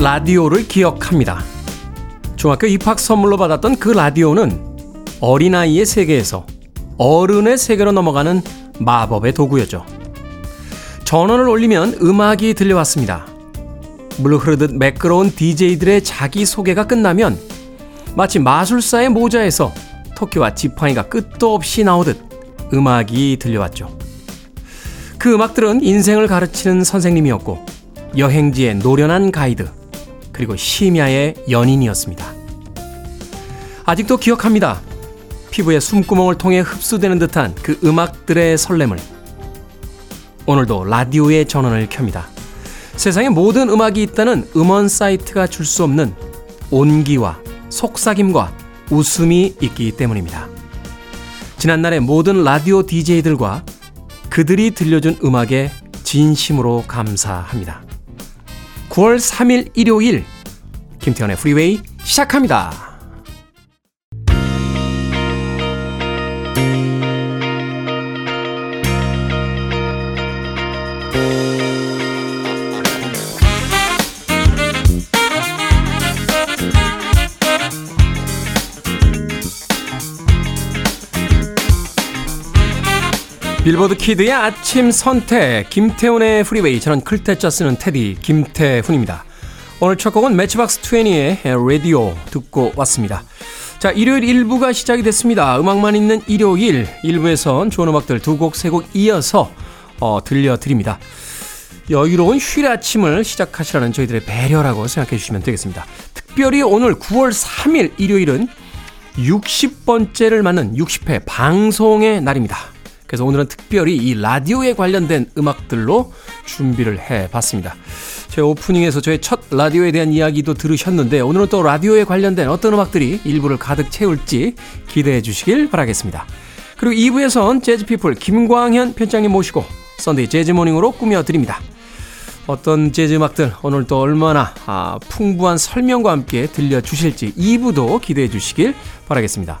라디오를 기억합니다. 중학교 입학 선물로 받았던 그 라디오는 어린아이의 세계에서 어른의 세계로 넘어가는 마법의 도구였죠. 전원을 올리면 음악이 들려왔습니다. 물 흐르듯 매끄러운 DJ들의 자기소개가 끝나면 마치 마술사의 모자에서 토끼와 지팡이가 끝도 없이 나오듯 음악이 들려왔죠. 그 음악들은 인생을 가르치는 선생님이었고 여행지의 노련한 가이드 그리고 심야의 연인이었습니다. 아직도 기억합니다. 피부의 숨구멍을 통해 흡수되는 듯한 그 음악들의 설렘을 오늘도 라디오의 전원을 켭니다. 세상에 모든 음악이 있다는 음원 사이트가 줄 수 없는 온기와 속삭임과 웃음이 있기 때문입니다. 지난날의 모든 라디오 DJ들과 그들이 들려준 음악에 진심으로 감사합니다. 9월 3일 일요일 김태현의 프리웨이 시작합니다. 빌보드 kid의 아침 선택 김태훈의 freeway 저는 클 태 자 쓰는 태디 김태훈입니다. 오늘 첫 곡은 매치박스 20의 라디오 듣고 왔습니다. 자 일요일 1부가 시작이 됐습니다. 음악만 있는 일요일 1부에선 좋은 음악들 두 곡 세 곡 이어서 어, 들려드립니다. 여유로운 휴일 아침을 시작하시라는 저희들의 배려라고 생각해 주시면 되겠습니다. 특별히 오늘 9월 3일 일요일은 60번째를 맞는 60회 방송의 날입니다. 그래서 오늘은 특별히 이 라디오에 관련된 음악들로 준비를 해 봤습니다. 제 오프닝에서 저의 첫 라디오에 대한 이야기도 들으셨는데 오늘은 또 라디오에 관련된 어떤 음악들이 1부를 가득 채울지 기대해 주시길 바라겠습니다. 그리고 2부에선 Jazz People 김광현 편집장님 모시고 Sunday 재즈 morning으로 꾸며드립니다. 어떤 재즈 음악들 오늘 또 얼마나 아, 풍부한 설명과 함께 들려주실지 2부도 기대해 주시길 바라겠습니다.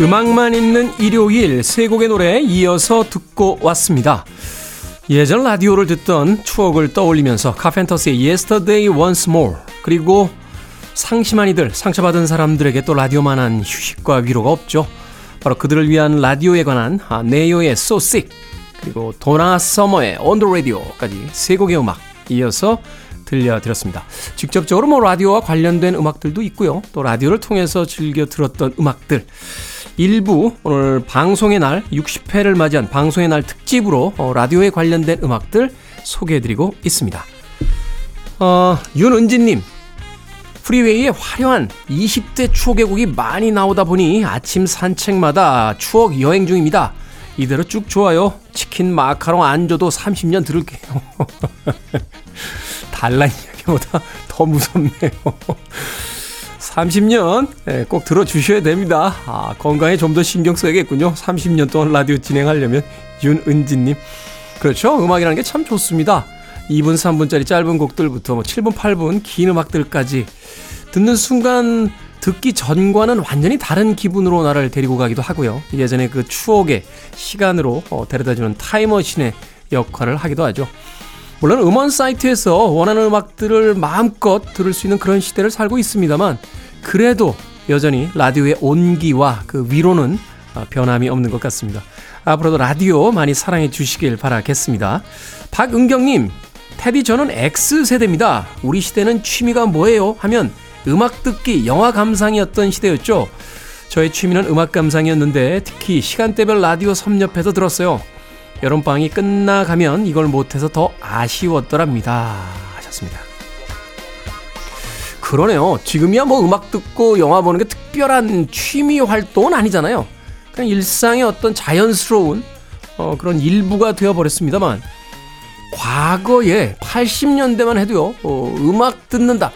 음악만 있는 일요일 세 곡의 노래 이어서 듣고 왔습니다. 예전 라디오를 듣던 추억을 떠올리면서 카펜터스의 Yesterday Once More 그리고 상심한 이들, 상처받은 사람들에게 또 라디오만한 휴식과 위로가 없죠. 바로 그들을 위한 라디오에 관한 아, 네요의 So Sick 그리고 도나 서머의 On The Radio까지 세 곡의 음악 이어서 들려드렸습니다. 직접적으로 뭐 라디오와 관련된 음악들도 있고요. 또 라디오를 통해서 즐겨 들었던 음악들 일부 오늘 방송의 날 60회를 맞이한 방송의 날 특집으로 어, 라디오에 관련된 음악들 소개해드리고 있습니다. 어, 윤은진님 프리웨이에 화려한 20대 추억의 곡이 많이 나오다 보니 아침 산책마다 추억 여행 중입니다. 이대로 쭉 좋아요. 치킨 마카롱 안 줘도 30년 들을게요. 달란 이야기보다 더 무섭네요. 30년 예, 꼭 들어주셔야 됩니다. 아, 건강에 좀 더 신경 써야겠군요. 30년 동안 라디오 진행하려면 윤은진님. 그렇죠. 음악이라는 게 참 좋습니다. 2분, 3분짜리 짧은 곡들부터 뭐 7분, 8분 긴 음악들까지 듣는 순간 듣기 전과는 완전히 다른 기분으로 나를 데리고 가기도 하고요. 예전에 그 추억의 시간으로 어, 데려다주는 타임머신의 역할을 하기도 하죠. 물론 음원 사이트에서 원하는 음악들을 마음껏 들을 수 있는 그런 시대를 살고 있습니다만 그래도 여전히 라디오의 온기와 그 위로는 어, 변함이 없는 것 같습니다. 앞으로도 라디오 많이 사랑해 주시길 바라겠습니다. 박은경님, 테디 저는 X세대입니다. 우리 시대는 취미가 뭐예요? 하면 음악 듣기, 영화 감상이었던 시대였죠. 저의 취미는 음악 감상이었는데 특히 시간대별 라디오 섭렵해서 들었어요. 여름방학이 끝나가면 이걸 못해서 더 아쉬웠더랍니다. 하셨습니다. 그러네요. 지금이야 뭐 음악 듣고 영화 보는 게 특별한 취미 활동은 아니잖아요. 그냥 일상의 어떤 자연스러운 어, 그런 일부가 되어버렸습니다만 과거에 80년대만 해도요 어, 음악 듣는다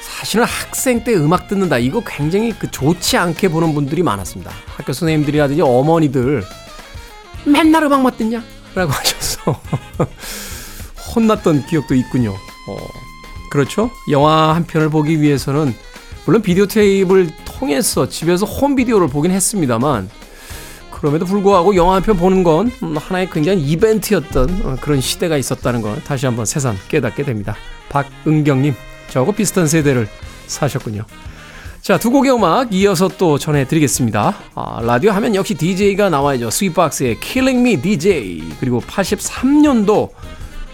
사실은 학생 때 음악 듣는다 이거 굉장히 그 좋지 않게 보는 분들이 많았습니다 학교 선생님들이라든지 어머니들 맨날 음악만 듣냐 라고 하셔서 혼났던 기억도 있군요 어, 그렇죠 영화 한 편을 보기 위해서는 물론 비디오 테이프를 통해서 집에서 홈 비디오를 보긴 했습니다만 그럼에도 불구하고 영화 한 편 보는 건 하나의 굉장히 이벤트였던 어, 그런 시대가 있었다는 걸 다시 한번 새삼 깨닫게 됩니다. 박은경님, 저하고 비슷한 세대를 사셨군요. 자, 두 곡의 음악 이어서 또 전해드리겠습니다. 아, 라디오 하면 역시 DJ가 나와야죠. 스윗박스의 Killing Me DJ 그리고 83년도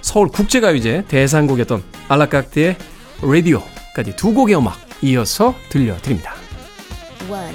서울 국제가요제 대상곡이었던 알라깍트의 라디오까지 두 곡의 음악 이어서 들려드립니다. One,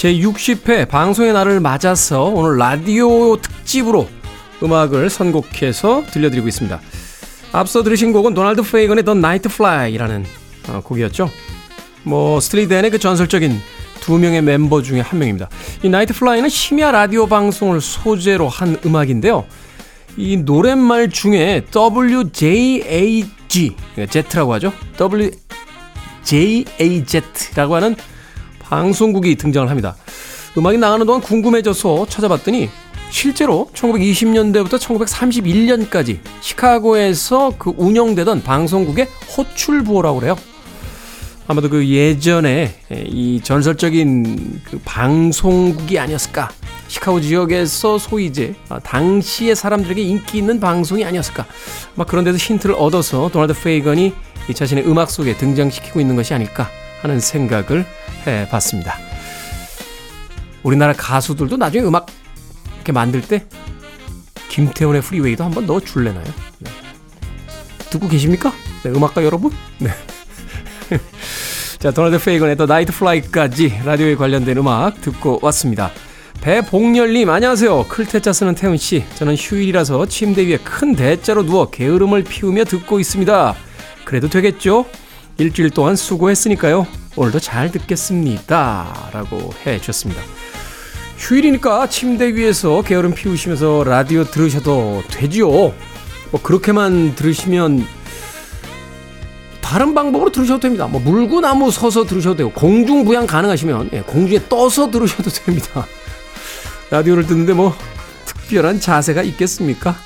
제60회 방송의 날을 맞아서 오늘 라디오 특집으로 음악을 선곡해서 들려드리고 있습니다. 앞서 들으신 곡은 도널드 페이건의 The Nightfly라는 어, 곡이었죠. 뭐 Steely Dan의 그 전설적인 두 명의 멤버 중에 한 명입니다. 이 Nightfly는 심야 라디오 방송을 소재로 한 음악인데요. 이 노랫말 중에 WJAG, Z라고 하죠. WJAZ라고 하는 방송국이 등장을 합니다. 음악이 나가는 동안 궁금해져서 찾아봤더니 실제로 1920년대부터 1931년까지 시카고에서 그 운영되던 방송국의 호출부호라고 그래요. 아마도 그 예전에 이 전설적인 그 방송국이 아니었을까. 시카고 지역에서 소위 이제 당시의 사람들에게 인기 있는 방송이 아니었을까. 막 그런 데서 힌트를 얻어서 도널드 페이건이 자신의 음악 속에 등장시키고 있는 것이 아닐까 하는 생각을 해 봤습니다. 우리나라 가수들도 나중에 음악 이렇게 만들 때 김태훈의 Freeway도 한번 넣어 줄래나요? 네. 듣고 계십니까? 네, 음악가 여러분? 네. 자, 도널드 페이건의 The Nightfly까지 라디오에 관련된 음악 듣고 왔습니다. 배복렬님, 안녕하세요. 클테짜 쓰는 태훈 씨. 저는 휴일이라서 침대 위에 큰 대자로 누워 게으름을 피우며 듣고 있습니다. 그래도 되겠죠? 일주일 동안 수고했으니까요. 오늘도 잘 듣겠습니다. 라고 해 주셨습니다. 휴일이니까 침대 위에서 게으름 피우시면서 라디오 들으셔도 되지요. 뭐 그렇게만 들으시면 다른 방법으로 들으셔도 됩니다. 뭐 물구나무 서서 들으셔도 되고 공중 부양 가능하시면 예, 공중에 떠서 들으셔도 됩니다. 라디오를 듣는데 뭐 특별한 자세가 있겠습니까?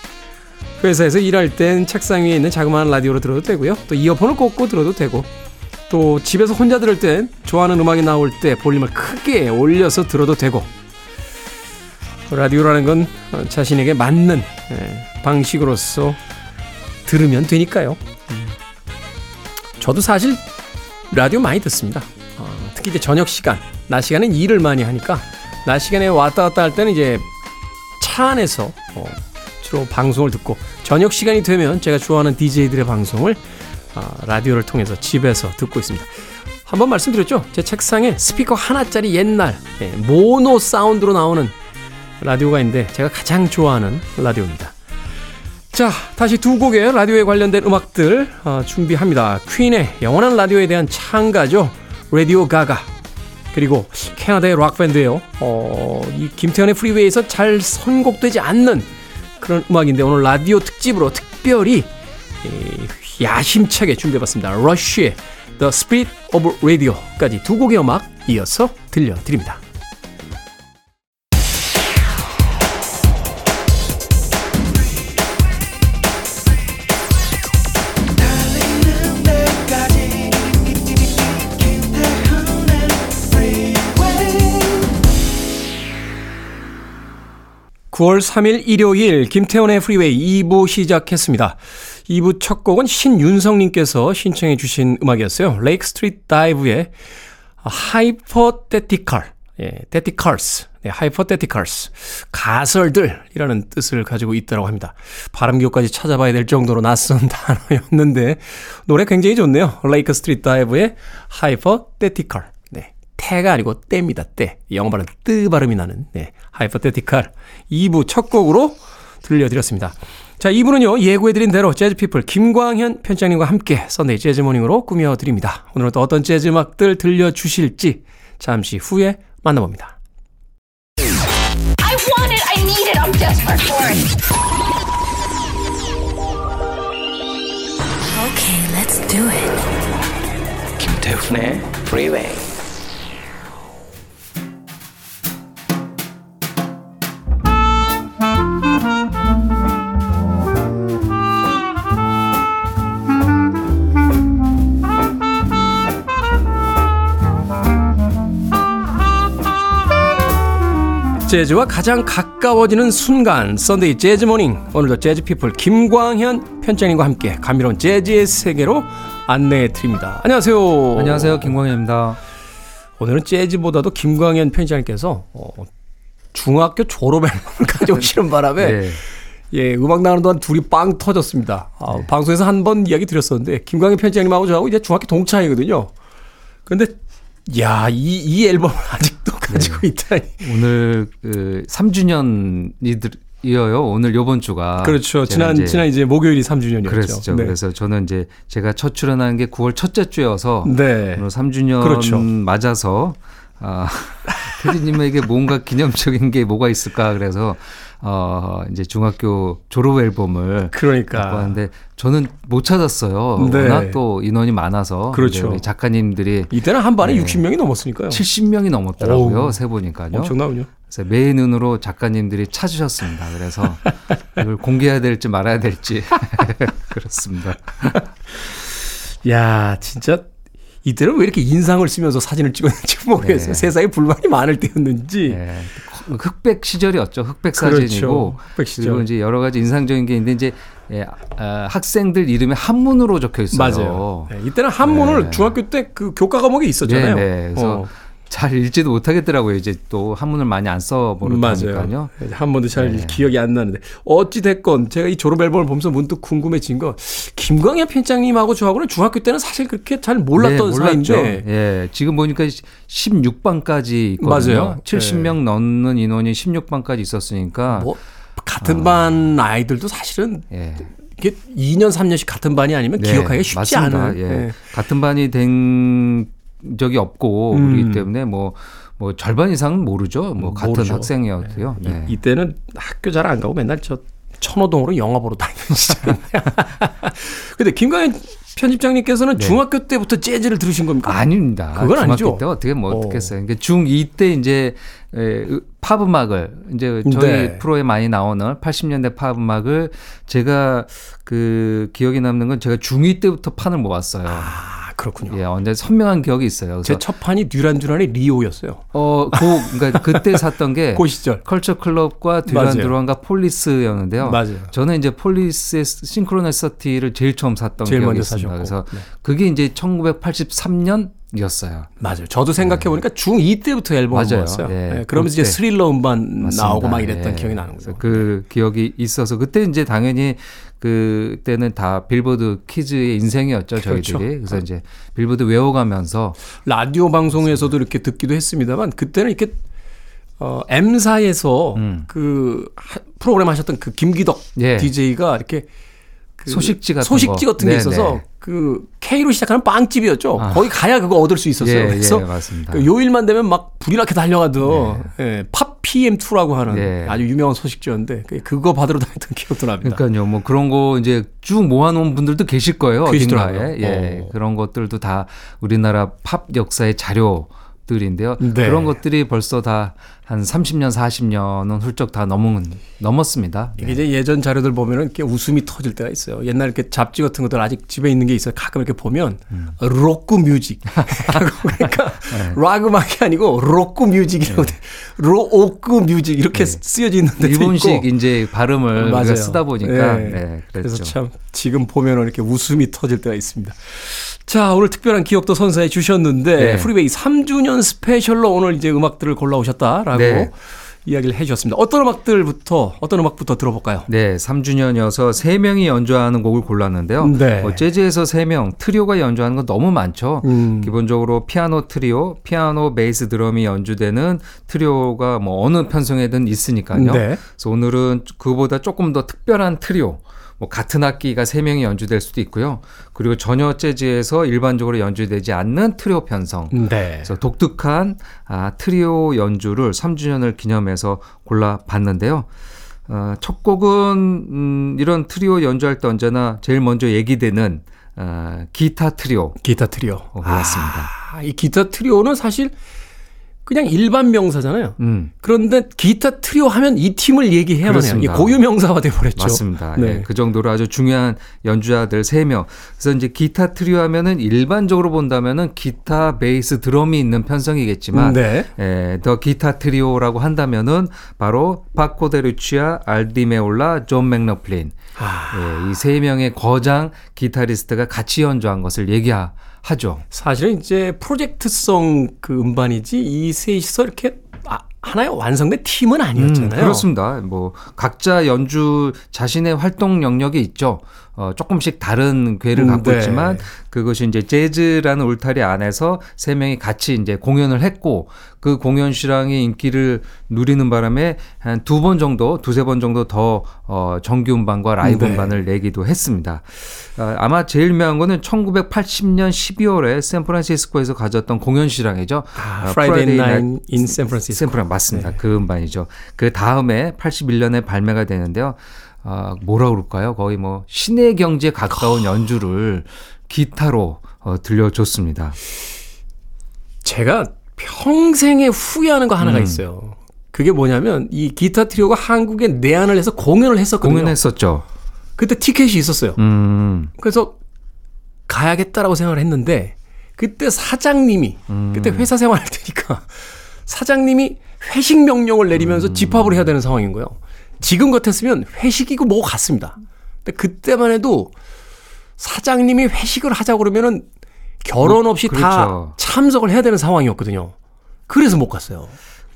회사에서 일할 땐 책상 위에 있는 자그마한 라디오로 들어도 되고요. 또 이어폰을 꽂고 들어도 되고 또 집에서 혼자 들을 땐 좋아하는 음악이 나올 때 볼륨을 크게 올려서 들어도 되고 라디오라는 건 자신에게 맞는 예, 방식으로서 들으면 되니까요. 저도 사실 라디오 많이 듣습니다. 어, 특히 이제 저녁 시간, 낮 시간엔 일을 많이 하니까 낮 시간에 왔다 갔다 할 때는 이제 차 안에서 어, 주로 방송을 듣고 저녁 시간이 되면 제가 좋아하는 DJ들의 방송을 어, 라디오를 통해서 집에서 듣고 있습니다. 한번 말씀드렸죠? 제 책상에 스피커 하나짜리 옛날 예, 모노 사운드로 나오는 라디오가 있는데 제가 가장 좋아하는 라디오입니다. 자, 다시 두 곡의 라디오에 관련된 음악들 어, 준비합니다. 퀸의 영원한 라디오에 대한 창가죠. 라디오 가가. 그리고 캐나다의 락밴드예요. 어, 이 김태현의 프리웨이에서 잘 선곡되지 않는 그런 음악인데 오늘 라디오 특집으로 특별히 이, 야심차게 준비해봤습니다. 러쉬의 The Spirit of Radio까지 두 곡의 음악 이어서 들려드립니다. 9월 3일 일요일 김태훈의 Freeway 2부 시작했습니다. 2부 첫 곡은 신윤성님께서 신청해 주신 음악이었어요. Lake Street Dive의 Hypothetical, 예, theticals, 네, Hypotheticals, 가설들이라는 뜻을 가지고 있다고 합니다. 발음 기호까지 찾아봐야 될 정도로 낯선 단어였는데 노래 굉장히 좋네요. Lake Street Dive의 Hypothetical. 태가 아니고 때입니다. 때. 영어 발음 뜨 발음이 나는 네. Hypothetical 2부 첫 곡으로 들려드렸습니다. 자, 2부는요. 예고해드린 대로 Jazz People 김광현 편집장님과 함께 Sunday 재즈 morning으로 꾸며드립니다. 오늘은 또 어떤 재즈 음악들 들려주실지 잠시 후에 만나봅니다. I want it, I need it, I'm desperate for it. Okay, let's do it. 김태훈의 Freeway. 재즈와 가장 가까워지는 순간 Sunday 재즈 morning 오늘도 Jazz People 김광현 편집장님과 함께 감미로운 재즈의 세계로 안내해 드립니다. 안녕하세요. 안녕하세요. 김광현입니다. 오늘은 재즈보다도 김광현 편장님께서 어, 중학교 졸업 앨범을 가져오시는 바람에 네. 예, 음악 나가는 동안 둘이 빵 터졌습니다. 아, 네. 방송에서 한 번 이야기 드렸었는데 김광현 편장님하고 저하고 이제 중학교 동창이거든요. 그런데 야, 이, 이 앨범을 아직도 가지고 네. 있다니. 오늘 그 3주년이 이어요. 오늘 요번 주가 그렇죠. 지난 이제 지난 이제 목요일이 3주년이었죠. 그랬죠. 네. 그래서 저는 이제 제가 첫 출연한 게 9월 첫째 주여서 네. 오늘 3주년 그렇죠. 맞아서 아, 테디님에게 뭔가 기념적인 게 뭐가 있을까 그래서 어, 이제 중학교 졸업 앨범을 그러니까 갖고 왔는데 저는 못 찾았어요. 네. 워낙 또 인원이 많아서 그렇죠. 작가님들이 이때는 한 반에 네. 60명이 넘었으니까요. 70명이 넘었더라고요. 세 보니까요. 엄청나군요. 그래서 매 눈으로 작가님들이 찾으셨습니다. 그래서 이걸 공개해야 될지 말아야 될지 그렇습니다. 야, 진짜 이때는 왜 이렇게 인상을 쓰면서 사진을 찍었는지 모르겠어요. 네. 세상에 불만이 많을 때였는지. 네. 흑백 시절이었죠. 흑백 사진이고 그렇죠. 흑백 시절. 그리고 이제 여러 가지 인상적인 게 있는데 이제 예, 아, 학생들 이름이 한문으로 적혀 있어요. 맞아요. 네, 이때는 한문을 네. 중학교 때 그 교과 과목에 있었잖아요. 네, 네. 그래서 어. 잘 읽지도 못하겠더라고요. 이제 또 한문을 많이 안 써버릇하니까요. 한 번도 잘 네. 기억이 안 나는데 어찌 됐건 제가 이 졸업 앨범을 보면서 문득 궁금해진 거 김광현 편장님하고 저하고는 중학교 때는 사실 그렇게 잘 몰랐던 네, 사이인데. 예, 지금 보니까 16반까지 있거든요. 맞아요. 70명 네. 넘는 인원이 16반까지 있었으니까. 뭐 같은 어. 반 아이들도 사실은. 예. 이게 2년 3년씩 같은 반이 아니면 네, 기억하기가 쉽지 맞습니다. 않은. 예. 네. 같은 반이 된 적이 없고 음. 그렇기 때문에 뭐뭐 뭐 절반 이상은 모르죠. 뭐 같은 모르죠. 학생이었고요. 네. 네. 이, 때는 학교 잘 안 가고 맨날 저 천호동으로 영화 보러 다니는 시절. 근데 김광현 편집장님께서는 네. 중학교 때부터 재즈를 들으신 겁니까? 아닙니다. 그건 중학교 아니죠. 때 어떻게 뭐 어떻게 했어요. 그러니까 중2 때 이제 에, 팝 음악을 이제 저희 네. 프로에 많이 나오는 80년대 팝 음악을 제가 그 기억에 남는 건 제가 중2 때부터 판을 모았어요. 아. 그렇군요. 예, 언제 선명한 기억이 있어요. 제 첫 판이 Duran Duran의 Rio였어요. 어, 그, 그러니까 그때 샀던 게. 그 시절. Culture Club과 Duran Duran과 Police였는데요. 맞아요. 저는 이제 Police의 Synchronicity를 제일 처음 샀던 제일 기억이 있습니다. 그래서 네. 그게 이제 1983년 이었어요. 맞아요. 저도 생각해 보니까 네. 중2 때부터 앨범을 모았어요. 예. 네. 그러면서 이제 스릴러 음반 맞습니다. 나오고 막 이랬던 예. 기억이 나는 거죠. 그 네. 기억이 있어서 그때 이제 당연히 그때는 다 빌보드 키즈의 인생이었죠 저희들이. 그렇죠. 그래서 이제 빌보드 외워가면서 라디오 방송에서도 이렇게 듣기도 했습니다만 그때는 이렇게 어 M사에서 음. 그 프로그램 하셨던 그 김기덕 예. DJ가 이렇게 그 소식지 같은 소식지 같은 게 있어서 네네. 그 K로 시작하는 빵집이었죠. 아. 거기 가야 그거 얻을 수 있었어요. 예, 그래서 예, 그 요일만 되면 막 불이 나게 달려가도 네. 예, 팝 PM2라고 하는 네. 아주 유명한 소식지였는데 그거 받으러 다녔던 기억도 납니다. 그러니까요. 뭐 그런 거 이제 쭉 모아놓은 분들도 계실 거예요. 어딘가에. 예, 어. 그런 것들도 다 우리나라 팝 역사의 자료 곡들인데요. 네. 그런 것들이 벌써 다 한 30년, 40년은 훌쩍 다 넘은, 넘었습니다. 네. 이제 예전 자료들 보면은 이렇게 웃음이 터질 때가 있어요. 옛날 이렇게 잡지 같은 것들 아직 집에 있는 게 있어요. 가끔 이렇게 보면 음. 로크 뮤직. 그러니까 네. 락 음악이 아니고 로크 뮤직이라고 네. 로오크 뮤직 이렇게 네. 쓰여져 있는데 일본식. 이제 발음을 맞아요. 쓰다 보니까 네. 네, 그래서 참 지금 보면은 이렇게 웃음이 터질 때가 있습니다. 자, 오늘 특별한 기억도 선사해 주셨는데 네. Freeway 3주년 special로 오늘 이제 음악들을 골라오셨다라고 네. 이야기를 해 주셨습니다. 어떤 음악들부터 어떤 음악부터 들어볼까요? 네, 3주년이어서 3명이 연주하는 곡을 골랐는데요. 네. 뭐 재즈에서 3명, 트리오가 연주하는 건 너무 많죠. 음. 기본적으로 피아노 트리오, 피아노, 베이스, 드럼이 연주되는 트리오가 뭐 어느 편성에든 있으니까요. 네. 그래서 오늘은 그보다 조금 더 특별한 트리오 뭐 같은 악기가 세 명이 연주될 수도 있고요. 그리고 전혀 재즈에서 일반적으로 연주되지 않는 트리오 편성. 네. 그래서 독특한 아, 트리오 연주를 3주년을 기념해서 골라봤는데요. 어, 첫 곡은 음, 이런 트리오 연주할 때 언제나 제일 먼저 얘기되는 어, 기타 트리오. 기타 트리오. 골랐습니다. 아, 이 기타 트리오는 사실 그냥 일반 명사잖아요. 음. 그런데 기타 트리오 하면 이 팀을 얘기해야만 해요. 이 고유 명사가 돼 버렸죠. 맞습니다. 네. 네. 그 정도로 아주 중요한 연주자들 3명. 그래서 이제 기타 트리오 하면은 일반적으로 본다면은 기타, 베이스, 드럼이 있는 편성이겠지만 네. 예, The Guitar Trio라고 한다면은 바로 파코 데 루치아, 알 디 메올라, 존 맥러플린. 아. 예, 이 세 명의 거장 기타리스트가 같이 연주한 것을 얘기하 하죠. 사실은 이제 프로젝트성 그 음반이지 이 셋이서 이렇게 아, 하나의 완성된 팀은 아니었잖아요. 음, 그렇습니다. 뭐 각자 연주 자신의 활동 영역이 있죠. 어, 조금씩 다른 궤를 음, 갖고 네. 있지만 그것이 이제 재즈라는 울타리 안에서 세 명이 같이 이제 공연을 했고 그 공연 실황이 인기를 누리는 바람에 한 두 번 정도, 두세 번 정도 더 어, 정규 음반과 라이브 네. 음반을 내기도 했습니다. 아, 아마 제일 유명한 거는 1980년 12월에 샌프란시스코에서 가졌던 공연 실황이죠. 아, Friday Night in San Francisco. 샌프란 맞습니다. 네. 그 음반이죠. 그 다음에 81년에 발매가 되는데요. 아, 뭐라 그럴까요? 거의 뭐 신의 경지에 가까운 연주를 기타로 어, 들려줬습니다. 제가 평생에 후회하는 거 하나가 음. 있어요. 그게 뭐냐면 이 기타 트리오가 한국에 내한을 해서 공연을 했었거든요. 공연했었죠. 그때 티켓이 있었어요. 음. 그래서 가야겠다라고 생각을 했는데 그때 사장님이 음. 그때 회사 생활할 때니까 사장님이 회식 명령을 내리면서 음. 집합을 해야 되는 상황인 거예요. 지금 같았으면 회식이고 뭐 같습니다. 근데 그때만 해도 사장님이 회식을 하자고 그러면은 결원 없이 뭐, 그렇죠. 다 참석을 해야 되는 상황이었거든요. 그래서 못 갔어요.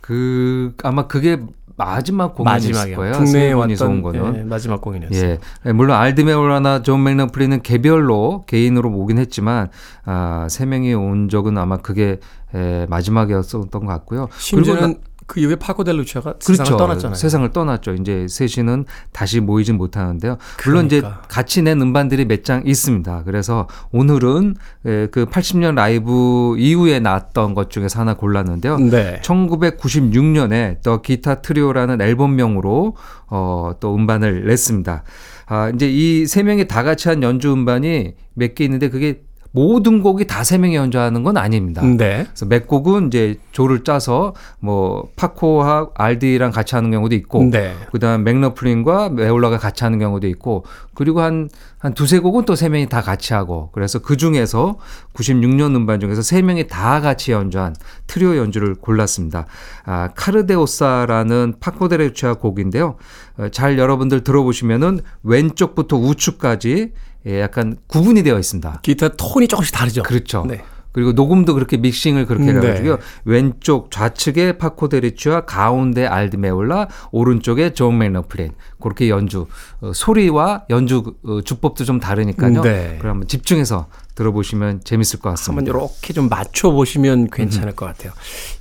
그 아마 그게 마지막 공연이었을 거예요. 국내에 왔던 거는. 예, 마지막 공연이었어요. 예. 물론 알 디 메올라나 존 맥러플린은 개별로 개인으로 오긴 했지만 아, 세 명이 온 적은 아마 그게 에, 마지막이었던 것 같고요. 심지어는 그 이후에 파코 데 루치아가 그렇죠. 세상을 떠났잖아요. 세상을 떠났죠. 이제 셋이는 다시 모이진 못하는데요. 물론 그러니까. 이제 같이 낸 음반들이 몇 장 있습니다. 그래서 오늘은 그 80년 라이브 이후에 나왔던 것 중에서 하나 골랐는데요. 네. 1996년에 더 기타 트리오라는 앨범명으로 어, 또 음반을 냈습니다. 아, 이제 이 세 명이 다 같이 한 연주 음반이 몇 개 있는데 그게 모든 곡이 다 세 명이 연주하는 건 아닙니다. 네. 그래서 몇 곡은 이제 조를 짜서 뭐 파코와 알디랑 같이 하는 경우도 있고, 네. 그다음 맥너플린과 메올라가 같이 하는 경우도 있고, 그리고 한 한 두세 곡은 또 세 명이 다 같이 하고, 그래서 그 중에서 96년 음반 중에서 세 명이 다 같이 연주한 트리오 연주를 골랐습니다. 아, 카르데오사라는 파코데레치아 곡인데요. 어, 잘 여러분들 들어보시면은 왼쪽부터 우측까지 예, 약간 구분이 되어 있습니다. 기타 톤이 조금씩 다르죠. 그렇죠. 네. 그리고 녹음도 그렇게 믹싱을 그렇게 네. 해가지고요. 네. 왼쪽 좌측에 파코 데 루치아 가운데 알 디 메올라, 오른쪽에 존 맥러플린 그렇게 연주 어, 소리와 연주 어, 주법도 좀 다르니까요. 네. 그럼 한번 집중해서 들어보시면 재밌을 것 같습니다. 한번 이렇게 좀 맞춰 보시면 괜찮을 음. 것 같아요.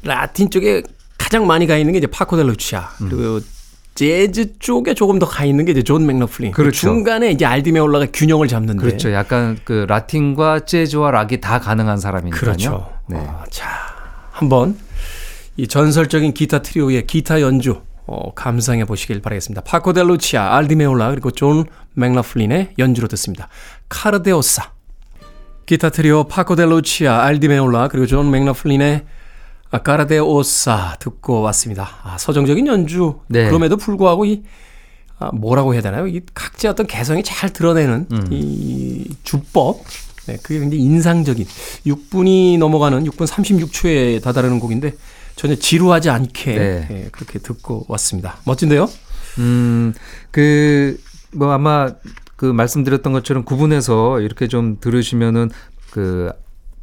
라틴 쪽에 가장 많이 가 있는 게 이제 파코 데 루치아 음. 그리고 재즈 쪽에 조금 더 가 있는 게 이제 존 맥러플린. 그 그렇죠. 중간에 이제 알 디 메올라가 균형을 잡는데. 그렇죠. 약간 그 라틴과 재즈와 락이 다 가능한 사람이니까요. 그렇죠. 네. 어, 자, 한번 이 전설적인 기타 트리오의 기타 연주 어, 감상해 보시길 바라겠습니다. 파코 데 루치아, 알 디 메올라 그리고 존 맥러플린의 연주로 듣습니다. Cardeosa. 기타 트리오 파코 데 루치아, 알 디 메올라 그리고 존 맥러플린의 Cardeosa 듣고 왔습니다. 아, 서정적인 연주. 네. 그럼에도 불구하고 이 아, 뭐라고 해야 되나요? 이 각자 어떤 개성이 잘 드러내는 음. 이 주법. 네, 그게 굉장히 인상적인 6분이 넘어가는 6분 36초에 다다르는 곡인데 전혀 지루하지 않게 네. 네, 그렇게 듣고 왔습니다. 멋진데요? 음, 그, 뭐 아마 그 말씀드렸던 것처럼 구분해서 이렇게 좀 들으시면은 그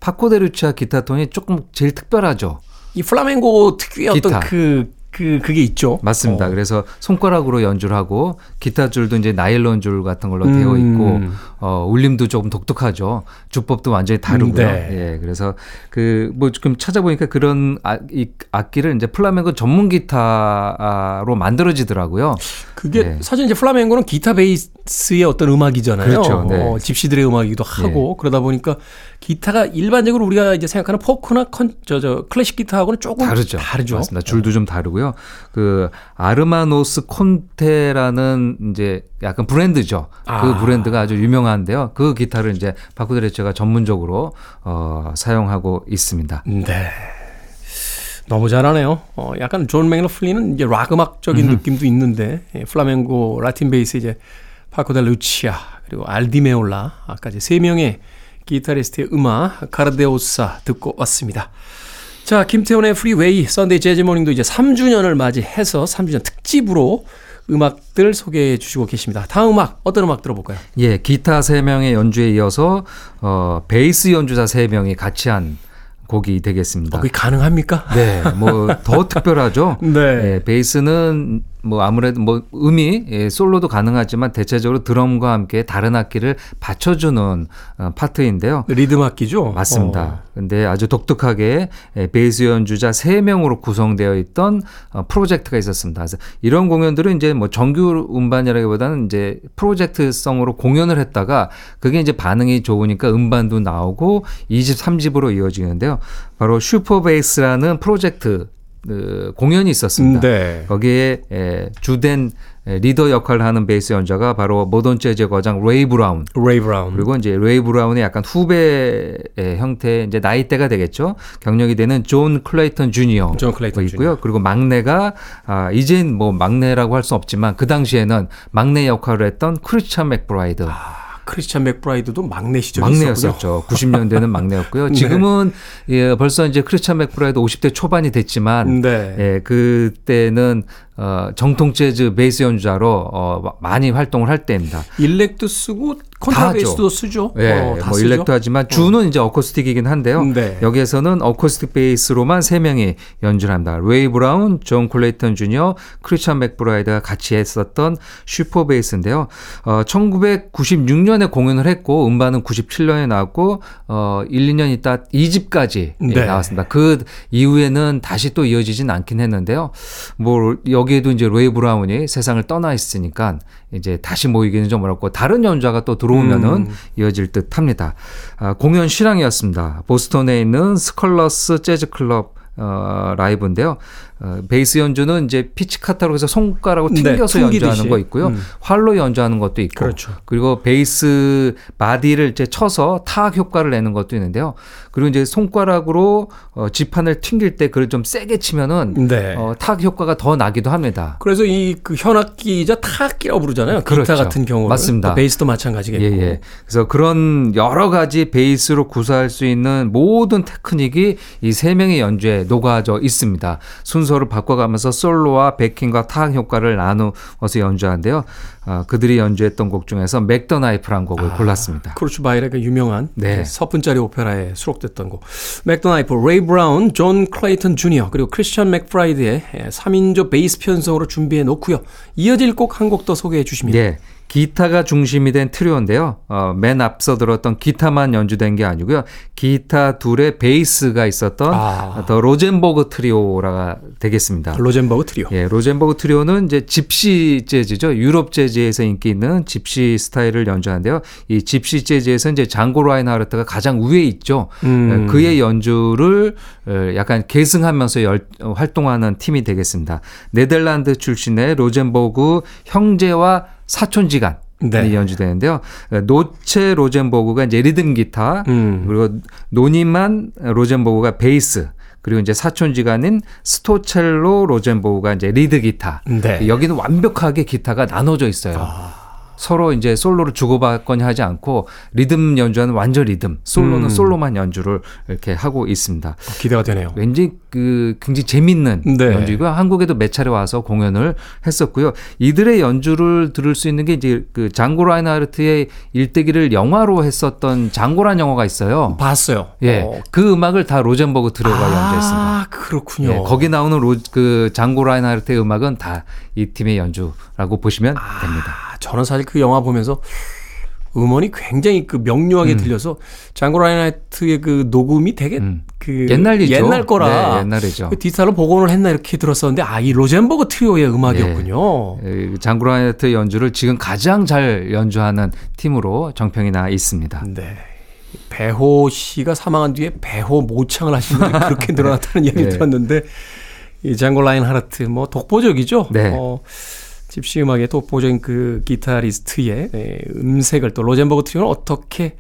파코데루치아 기타톤이 조금 제일 특별하죠. 이 플라멩고 특유의 기타. 어떤 그, 그, 그게 있죠. 맞습니다. 어. 그래서 손가락으로 연주를 하고 기타 줄도 이제 나일론 줄 같은 걸로 음. 되어 있고, 어, 울림도 조금 독특하죠. 주법도 완전히 다르고요. 네. 예. 그래서 그, 뭐 지금 찾아보니까 그런 아, 이 악기를 이제 플라멩고 전문 기타로 만들어지더라고요. 그게 네. 사실 이제 플라멩고는 기타 베이스의 어떤 음악이잖아요. 그렇죠. 네. 어, 집시들의 음악이기도 하고 네. 그러다 보니까 기타가 일반적으로 우리가 이제 생각하는 포크나 컨, 저, 저 클래식 기타하고는 조금 다르죠. 다르죠. 맞습니다. 줄도 좀 다르고요. 그 에르마노스 콘데라는 이제 약간 브랜드죠. 그 아. 그 브랜드가 아주 유명한데요. 그 기타를 이제 파코 데 루치아가 전문적으로 어, 사용하고 있습니다. 네. 너무 잘하네요. 어, 약간 존 맥러플린은 이제 락 음악적인 음흠. 느낌도 있는데 예, 플라멩고, 라틴 베이스 이제 파코 데 루치아 그리고 알 디 메올라 아까 이제 세 명의 기타리스트의 음악 Cardeosa 듣고 왔습니다. 자, 김태훈의 프리웨이 Sunday Jazz Morning도 이제 3주년을 맞이해서 3주년 특집으로 음악들 소개해 주시고 계십니다. 다음 음악 어떤 음악 들어볼까요? 예, 기타 3명의 연주에 이어서 어 베이스 연주자 3명이 같이 한 곡이 되겠습니다. 어, 그게 가능합니까? 네, 뭐 더 특별하죠. 네. 네. 베이스는 뭐 아무래도 뭐 음이 예, 솔로도 가능하지만 대체적으로 드럼과 함께 다른 악기를 받쳐주는 어, 파트인데요. 리듬 악기죠? 맞습니다. 어. 근데 아주 독특하게 예, 베이스 연주자 3명으로 구성되어 있던 어, 프로젝트가 있었습니다. 그래서 이런 공연들은 이제 뭐 정규 음반이라기보다는 이제 프로젝트성으로 공연을 했다가 그게 이제 반응이 좋으니까 음반도 나오고 2집, 3집으로 이어지는데요. 바로 Super Bass라는 프로젝트 그 공연이 있었습니다. 네. 거기에 에, 주된 리더 역할을 하는 베이스 연주가 바로 모던 재즈 거장 레이 브라운. 레이 브라운. 그리고 이제 레이 브라운의 약간 후배의 형태 이제 나이대가 되겠죠. 경력이 되는 존 클레이턴 주니어. 존 클레이턴 있고요. 주니어. 그리고 막내가 아 이젠 뭐 막내라고 할 수 없지만 그 당시에는 막내 역할을 했던 크리스찬 맥브라이드. 아. 크리스찬 맥브라이드도 막내 시절이 막내였었죠. 90년대는 막내였고요. 네. 지금은 예, 벌써 이제 크리스찬 맥브라이드 50대 초반이 됐지만 네. 예, 그때는 어, 정통 재즈 베이스 연주자로 어, 많이 활동을 할 때입니다. 일렉도 쓰고 콘트라베이스도 쓰죠. 예, 네, 어, 뭐 일렉도 하지만 주는 어. 이제 어쿠스틱이긴 한데요. 네. 여기에서는 어쿠스틱 베이스로만 세 명이 연주를 합니다. 레이 브라운, 존 클레이턴 주니어, 크리스찬 맥브라이드가 같이 했었던 Super Bass인데요. 어, 1996년에 공연을 했고 음반은 97년에 나왔고 어, 1, 2년 있다 2집까지 네. 나왔습니다. 그 이후에는 다시 또 이어지진 않긴 했는데요. 뭐 여기에도 이제 레이 브라운이 세상을 떠나 있으니까 이제 다시 모이기는 좀 어렵고 다른 연주자가 또 들어오면은 음. 이어질 듯 합니다. 아, 공연 실황이었습니다. 보스턴에 있는 스컬러스 재즈 클럽 어, 라이브인데요. 어, 베이스 연주는 이제 피치카토로 해서 손가락으로 네, 튕겨서 네, 연주하는 거 있고요. 음. 활로 연주하는 것도 있고. 그렇죠. 그리고 베이스 바디를 이제 쳐서 타악 효과를 내는 것도 있는데요. 그리고 이제 손가락으로 어, 지판을 튕길 때 그걸 좀 세게 치면은 네. 어, 타악 효과가 더 나기도 합니다. 그래서 이 그 현악기이자 타악기라고 부르잖아요. 그렇죠. 기타 같은 경우는 맞습니다. 베이스도 마찬가지겠고. 예, 예. 그래서 그런 여러 가지 베이스로 구사할 수 있는 모든 테크닉이 이 세 명의 연주에 녹아져 있습니다. 순서를 바꿔가면서 솔로와 backing과 타악 효과를 나누어서 연주하는데요. 어, 그들이 연주했던 곡 중에서 Mack the Knife란 곡을 아, 골랐습니다. 쿠르트 바일의 그 유명한 네. 서푼짜리 오페라에 수록됐던 곡. Mack the Knife, 레이 브라운, 존 클레이턴 주니어 그리고 크리스천 맥브라이드의 3인조 베이스 편성으로 준비해 놓고요. 이어질 곡 한 곡 더 소개해 주십니다. 네. 기타가 중심이 된 트리오인데요. 어, 맨 앞서 들었던 기타만 연주된 게 아니고요. 기타 둘에 베이스가 있었던 아. 더 로젠버그 트리오가 되겠습니다. 로젠버그 트리오. 예, 로젠버그 트리오는 이제 집시 재즈죠. 유럽 재즈에서 인기 있는 집시 스타일을 연주하는데요. 이 집시 재즈에서 이제 장고 라인하르트가 가장 위에 있죠. 음. 예, 그의 연주를 어, 약간 계승하면서 열, 활동하는 팀이 되겠습니다. 네덜란드 출신의 로젠버그 형제와 사촌지간 네. 연주되는데요. 노셰 로젠버그가 이제 리듬 기타, 음. 그리고 노니 로젠버그가 베이스, 그리고 이제 사촌지간인 스토첼로 로젠버그가 이제 리드 기타. 네. 여기는 완벽하게 기타가 나눠져 있어요. 아. 서로 이제 솔로를 주고받거니 하지 않고 리듬 연주하는 완전 리듬, 솔로는 음. 솔로만 연주를 이렇게 하고 있습니다. 어, 기대가 되네요. 왠지 그 굉장히 재밌는 네. 연주고요. 한국에도 몇 차례 와서 공연을 했었고요. 이들의 연주를 들을 수 있는 게 이제 그 장고 라인하르트의 일대기를 영화로 했었던 장고란 영화가 있어요. 봤어요. 예, 어. 그 음악을 다 로젠버그 트리오가 아, 연주했습니다. 그렇군요. 예, 거기 나오는 로, 그 장고 라인하르트의 음악은 다 이 팀의 연주라고 보시면 아. 됩니다. 저는 사실 그 영화 보면서 음원이 굉장히 그 명료하게 음. 들려서 장고 라인하르트의 그 녹음이 되게 음. 그 옛날이죠. 옛날 거라 네, 옛날이죠. 그 디지털로 복원을 했나 이렇게 들었었는데 아 이 로젠버그 트리오의 음악이었군요. 네. 장고 라인하르트 연주를 지금 가장 잘 연주하는 팀으로 정평이 나 있습니다. 네. 배호 씨가 사망한 뒤에 배호 모창을 하신 분이 그렇게 늘어났다는 이야기 네. 들었는데 이 장고 라인하르트 뭐 독보적이죠. 네. 어, 집시 음악의 독보적인 그 기타리스트의 에, 음색을 또 로젠버그 트리오는 어떻게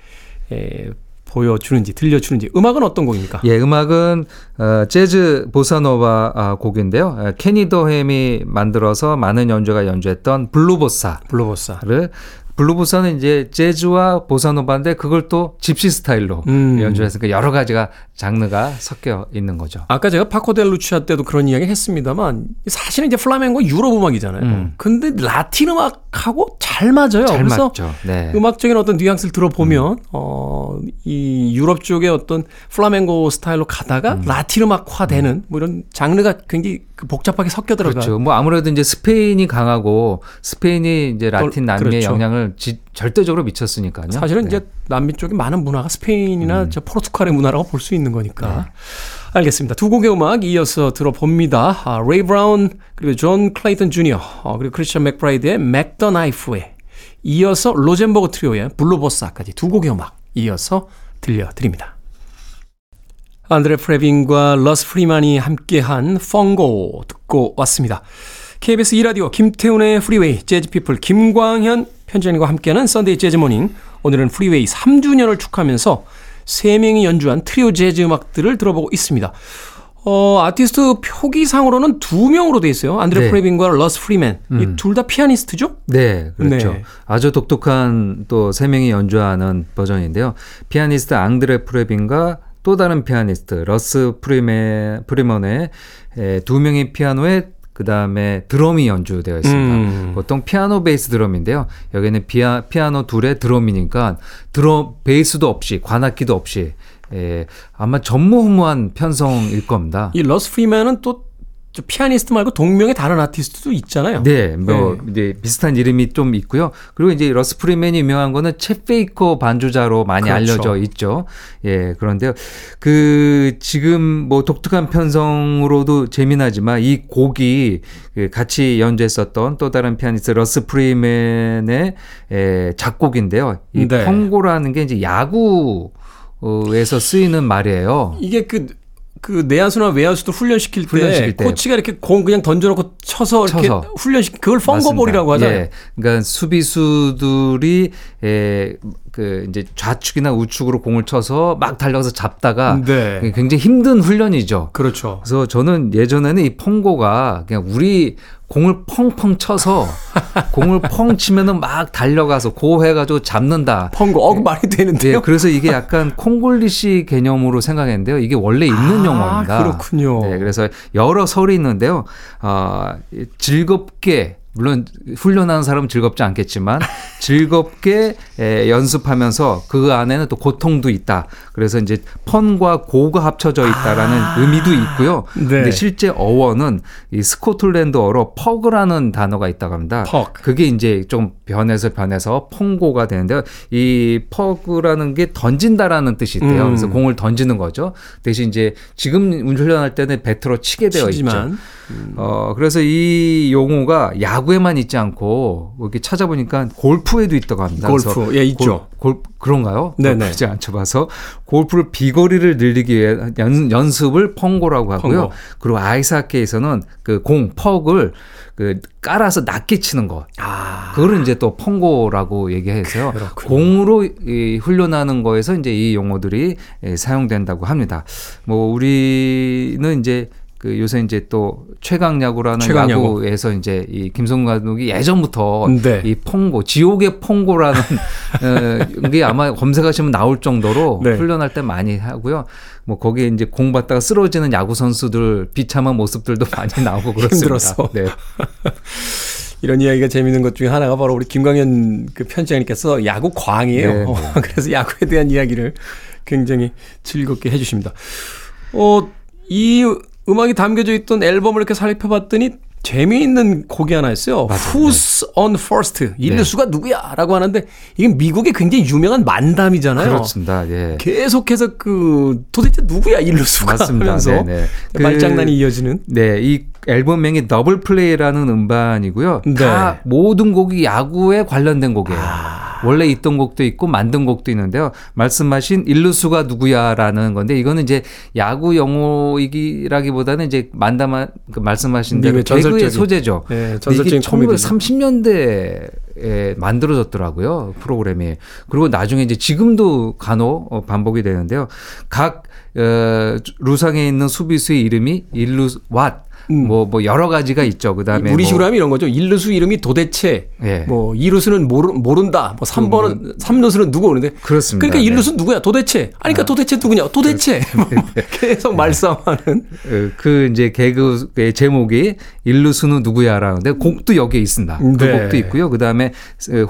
에, 보여주는지 들려주는지 음악은 어떤 곡입니까? 예, 음악은 어, 재즈 보사노바 아, 곡인데요. 어, 케니 도햄이 만들어서 많은 연주가 연주했던 블루보사 블루보사를 블루보사는 이제 재즈와 보사노바인데 그걸 또 집시 스타일로 음. 연주했으니까 여러 가지가 장르가 섞여 있는 거죠. 아까 제가 파코 데 루치아 때도 그런 이야기 했습니다만 사실은 이제 플라멩고 유럽 음악이잖아요. 음. 근데 라틴 음악 하고 잘 맞아요. 잘 그래서. 네. 음악적인 어떤 뉘앙스를 들어보면 음. 어, 이 유럽 쪽의 어떤 플라멩고 스타일로 가다가 음. 라틴 음악화되는 뭐 이런 장르가 굉장히 그 복잡하게 섞여 들어가. 그렇죠. 뭐 아무래도 이제 스페인이 강하고 스페인이 이제 라틴 남미의 그렇죠. 영향을 지, 절대적으로 미쳤으니까요. 사실은 네. 이제 남미 쪽의 많은 문화가 스페인이나 음. 저 포르투갈의 문화라고 볼 수 있는 거니까. 네. 알겠습니다. 두 곡의 음악 이어서 들어봅니다. 아, 레이 브라운 그리고 존 클레이턴 주니어 어, 그리고 크리스천 맥브라이드의 Mack the Knife에 이어서 로젠버그 트리오의 Blue Bossa까지 두 곡의 음악 이어서 들려드립니다. 앙드레 프레빈과 러스 프리맨이 함께한 펑고 듣고 왔습니다. KBS 2라디오 김태훈의 프리웨이 재즈피플 김광현 편집장님과 함께하는 Sunday Jazz Morning 오늘은 프리웨이 3주년을 축하하면서 3명이 연주한 트리오 재즈 음악들을 들어보고 있습니다. 어, 아티스트 표기상으로는 두 명으로 돼 있어요. 앙드레 네. 프레빈과 러스 프리맨. 음. 이 둘 다 피아니스트죠? 네, 그렇죠. 네. 아주 독특한 또 세 명이 연주하는 버전인데요. 피아니스트 앙드레 프레빈과 또 다른 피아니스트 러스 프리메, 프리먼의 두 명의 피아노에 그 다음에 드럼이 연주되어 있습니다. 음. 보통 피아노 베이스 드럼인데요. 여기는 피아, 피아노 둘에 드럼이니까 드럼 베이스도 없이 관악기도 없이 예, 아마 전무후무한 편성일 겁니다. 이 러스 프리맨은 또 피아니스트 말고 동명의 다른 아티스트도 있잖아요. 네, 뭐 네. 이제 비슷한 이름이 좀 있고요. 그리고 이제 러스 프리맨이 유명한 거는 쳇 베이커 반주자로 많이 그렇죠. 알려져 있죠. 예, 그런데요. 그 지금 뭐 독특한 편성으로도 재미나지만 이 곡이 그 같이 연주했었던 또 다른 피아니스트 러스 프리맨의 예, 작곡인데요. 이 네. 펑고라는 게 이제 야구 에서 쓰이는 말이에요. 이게 그 그 내야수나 외야수도 훈련시킬, 훈련시킬 때, 코치가 이렇게 공 그냥 던져놓고 쳐서 이렇게 쳐서. 훈련시키 그걸 펑고볼이라고 하잖아요. 예. 그러니까 수비수들이 에, 그 이제 좌측이나 우측으로 공을 쳐서 막 달려가서 잡다가 네. 굉장히 힘든 훈련이죠. 그렇죠. 그래서 저는 예전에는 이 펑고가 그냥 우리 공을 펑펑 쳐서 공을 펑 치면은 막 달려가서 고해가지고 잡는다. 펑고 어 말이 되는데요. 네, 그래서 이게 약간 콩골리시 개념으로 생각했는데요. 이게 원래 있는 아, 용어입니다. 그렇군요. 네, 그래서 여러 설이 있는데요. 어, 즐겁게 물론 훈련하는 사람은 즐겁지 않겠지만 즐겁게 에, 연습하면서 그 안에는 또 고통도 있다. 그래서 이제 펀과 고가 합쳐져 있다라는 아~ 의미도 있고요. 네. 근데 실제 어원은 이 스코틀랜드어로 퍼그라는 단어가 있다고 합니다. 퍽. 그게 이제 좀 변해서 변해서 펑고가 되는데요. 이 퍼그라는 게 던진다라는 뜻이 있대요. 음. 그래서 공을 던지는 거죠. 대신 이제 지금 훈련할 때는 배트로 치게 되어 치지만. 있죠. 음. 어, 그래서 이 용어가 야구에만 있지 않고 이렇게 찾아보니까 골프에도 있다고 합니다. 골프, 예, 있죠. 골, 골 그런가요? 네네. 그지 안 쳐봐서 골프를 비거리를 늘리기 위해 연, 연습을 펑고라고 하고요. 펑고. 그리고 아이스하키에서는 그 공, 퍽을 그 깔아서 낮게 치는 것. 아. 그거를 이제 또 펑고라고 얘기해서요. 그렇군요. 공으로 이 훈련하는 거에서 이제 이 용어들이 예, 사용된다고 합니다. 뭐 우리는 이제 그 요새 이제 또 최강 야구라는 최강 야구에서 이제 이 김성근 감독이 예전부터 네. 이 퐁고 지옥의 퐁고라는 어, 게 아마 검색하시면 나올 정도로 네. 훈련할 때 많이 하고요. 뭐 거기에 이제 공 받다가 쓰러지는 야구 선수들 비참한 모습들도 많이 나오고 그렇습니다. 힘들었어. 네. 이런 이야기가 재밌는 것 중에 하나가 바로 우리 김광현 그 편집장님께서 야구 광이에요. 네, 네. 그래서 야구에 대한 이야기를 굉장히 즐겁게 해주십니다. 어, 이 음악이 담겨져 있던 앨범을 이렇게 살펴봤더니 재미있는 곡이 하나 있어요. 맞아요. Who's 네. on first? 일루수가 네. 누구야? 라고 하는데 이게 미국의 굉장히 유명한 만담이잖아요. 그렇습니다. 예. 계속해서 그 도대체 누구야 일루수가 맞습니다. 하면서 네네. 네. 그, 말장난이 이어지는. 네, 이 앨범명이 더블 플레이라는 음반이고요. 네. 다 모든 곡이 야구에 관련된 곡이에요. 아. 원래 있던 곡도 있고 만든 곡도 있는데요. 말씀하신 일루수가 누구야라는 건데 이거는 이제 야구 용어이기라기보다는 이제 만담한 그 말씀하신 대로 개그의 소재죠. 네, 이게 1930년대에 만들어졌더라고요 프로그램이. 그리고 나중에 이제 지금도 간혹 어, 반복이 되는데요. 각 어, 루상에 있는 수비수의 이름이 일루 왓 음. 뭐, 뭐 여러 가지가 있죠. 그 다음에. 우리 식으로 뭐 하면 이런 거죠. 1루수 이름이 도대체, 예. 뭐 2루수는 모르, 모른다. 뭐 3번은, 3루수는 누구 오는데. 그렇습니다. 그러니까 1루수 네. 누구야? 도대체. 아니, 그러니까 아. 도대체 누구냐? 도대체. 뭐 계속 말싸움하는. 그, 그 이제 개그의 제목이 1루수는 누구야라는데 곡도 여기에 있습니다. 그 네. 곡도 있고요. 그 다음에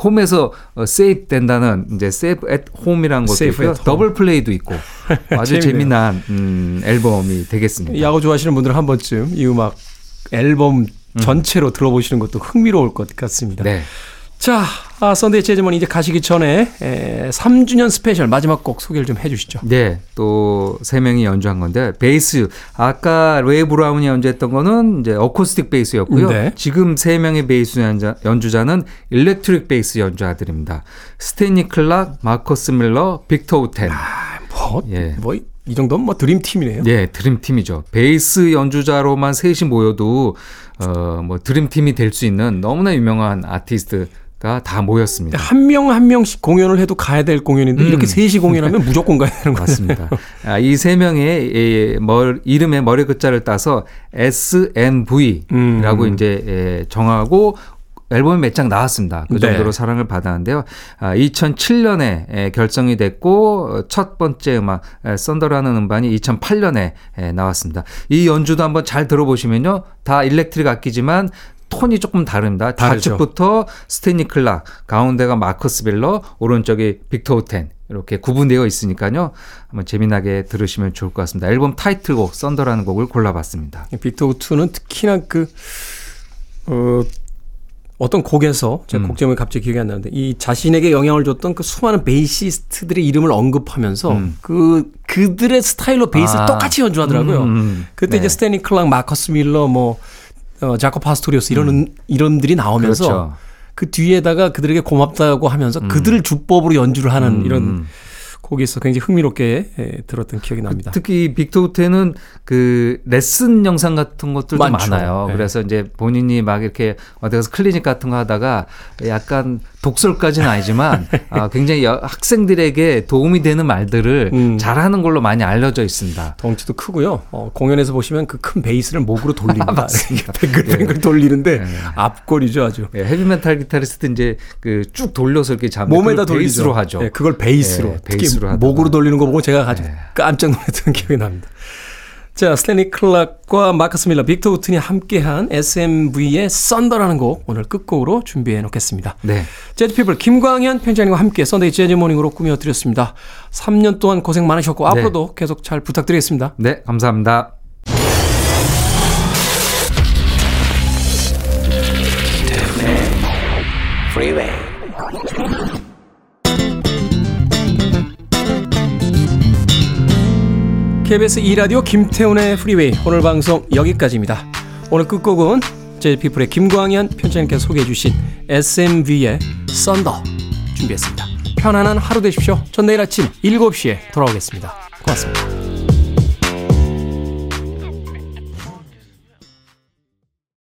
홈에서 세이프 된다는 이제 Safe at Home이라는 것도 있고요. Double Play도 있고 아주 재미난 음, 앨범이 되겠습니다. 야구 좋아하시는 분들은 한 번쯤 이 음악 앨범 음. 전체로 음. 들어보시는 것도 흥미로울 것 같습니다. 네. 자, 아, Sunday Jazz Morning 이제 가시기 전에 에, 3주년 스페셜 마지막 곡 소개를 좀 해주시죠. 네, 또 세 명이 연주한 건데 베이스 아까 레이 브라운이 연주했던 거는 이제 어쿠스틱 베이스였고요. 네. 지금 세 명의 베이스 연주자, 연주자는 일렉트릭 베이스 연주자들입니다. 스탠리 클락, 마커스 밀러, 빅터 우텐. 아, 뭐, 예. 뭐. 이 정도면 뭐 드림팀이네요. 네, 드림팀이죠. 베이스 연주자로만 셋이 모여도 어, 뭐 드림팀이 될 수 있는 너무나 유명한 아티스트 다 모였습니다. 한 명 한 명씩 공연을 해도 가야 될 공연인데 음. 이렇게 셋이 공연하면 무조건 가야 되는 것 같습니다 아, 이 세 명의 머, 이름의 머리 글자를 따서 SMV라고 음. 이제 정하고 앨범이 몇 장 나왔습니다. 그 네. 정도로 네. 사랑을 받았는데요. 아, 2007년에 결성이 됐고 첫 번째 음악 Thunder라는 음반이 2008년에 나왔습니다. 이 연주도 한번 잘 들어보시면요. 다 electric 악기지만 톤이 조금 다릅니다. 좌측부터 스탠리 클락, 가운데가 마커스 밀러, 오른쪽이 빅터 우튼 이렇게 구분되어 있으니까요. 한번 재미나게 들으시면 좋을 것 같습니다. 앨범 타이틀곡 Thunder라는 곡을 골라봤습니다. 빅터 우튼은 특히나 그 어, 어떤 곡에서 제가 음. 곡 제목이 갑자기 기억이 안 나는데 이 자신에게 영향을 줬던 그 수많은 베이시스트들의 이름을 언급하면서 음. 그 그들의 스타일로 베이스를 아. 똑같이 연주하더라고요. 음. 음. 그때 네. 이제 스탠리 클락, 마커스 밀러 뭐 어, 자코 파스토리우스 이런 음. 이름들이 나오면서 그렇죠. 그 뒤에다가 그들에게 고맙다고 하면서 음. 그들을 주법으로 연주를 하는 음. 이런 곡에서 굉장히 흥미롭게 예, 들었던 기억이 납니다. 특히 빅토 우테는 그 레슨 영상 같은 것들도 많죠. 많아요. 네. 그래서 이제 본인이 막 이렇게 어디 가서 클리닉 같은 거 하다가 약간 독설까지는 아니지만 아, 굉장히 학생들에게 도움이 되는 말들을 음. 잘하는 걸로 많이 알려져 있습니다. 덩치도 크고요. 어, 공연에서 보시면 그 큰 베이스를 목으로 돌립니다. 뱅글뱅글 네. 돌리는데 네. 압권이죠 아주. 네, 헤비메탈 기타리스트 이제 그 쭉 돌려서 이렇게 잡는 몸에다 돌리죠. 베이스로 하죠. 네, 그걸 베이스로. 네, 베이스로 목으로 돌리는 거 보고 제가 아주 네. 깜짝 놀랐던 기억이 납니다. 자, 스탠리 클락과 마커스 밀러, 빅터 우튼이 함께한 SMV의 Thunder라는 곡 오늘 끝곡으로 준비해 놓겠습니다. 네. 재즈피플 김광현 편집장님과 함께 Sunday Jazz Morning으로 꾸며드렸습니다. 3년 동안 고생 많으셨고 네. 앞으로도 계속 잘 부탁드리겠습니다. 네, 감사합니다. KBS 2라디오 김태훈의 Freeway 오늘 방송 여기까지입니다. 오늘 끝곡은 재즈피플의 김광현 편집장님께서 소개해 주신 SMV의 Thunder 준비했습니다. 편안한 하루 되십시오. 전 내일 아침 7시에 돌아오겠습니다. 고맙습니다.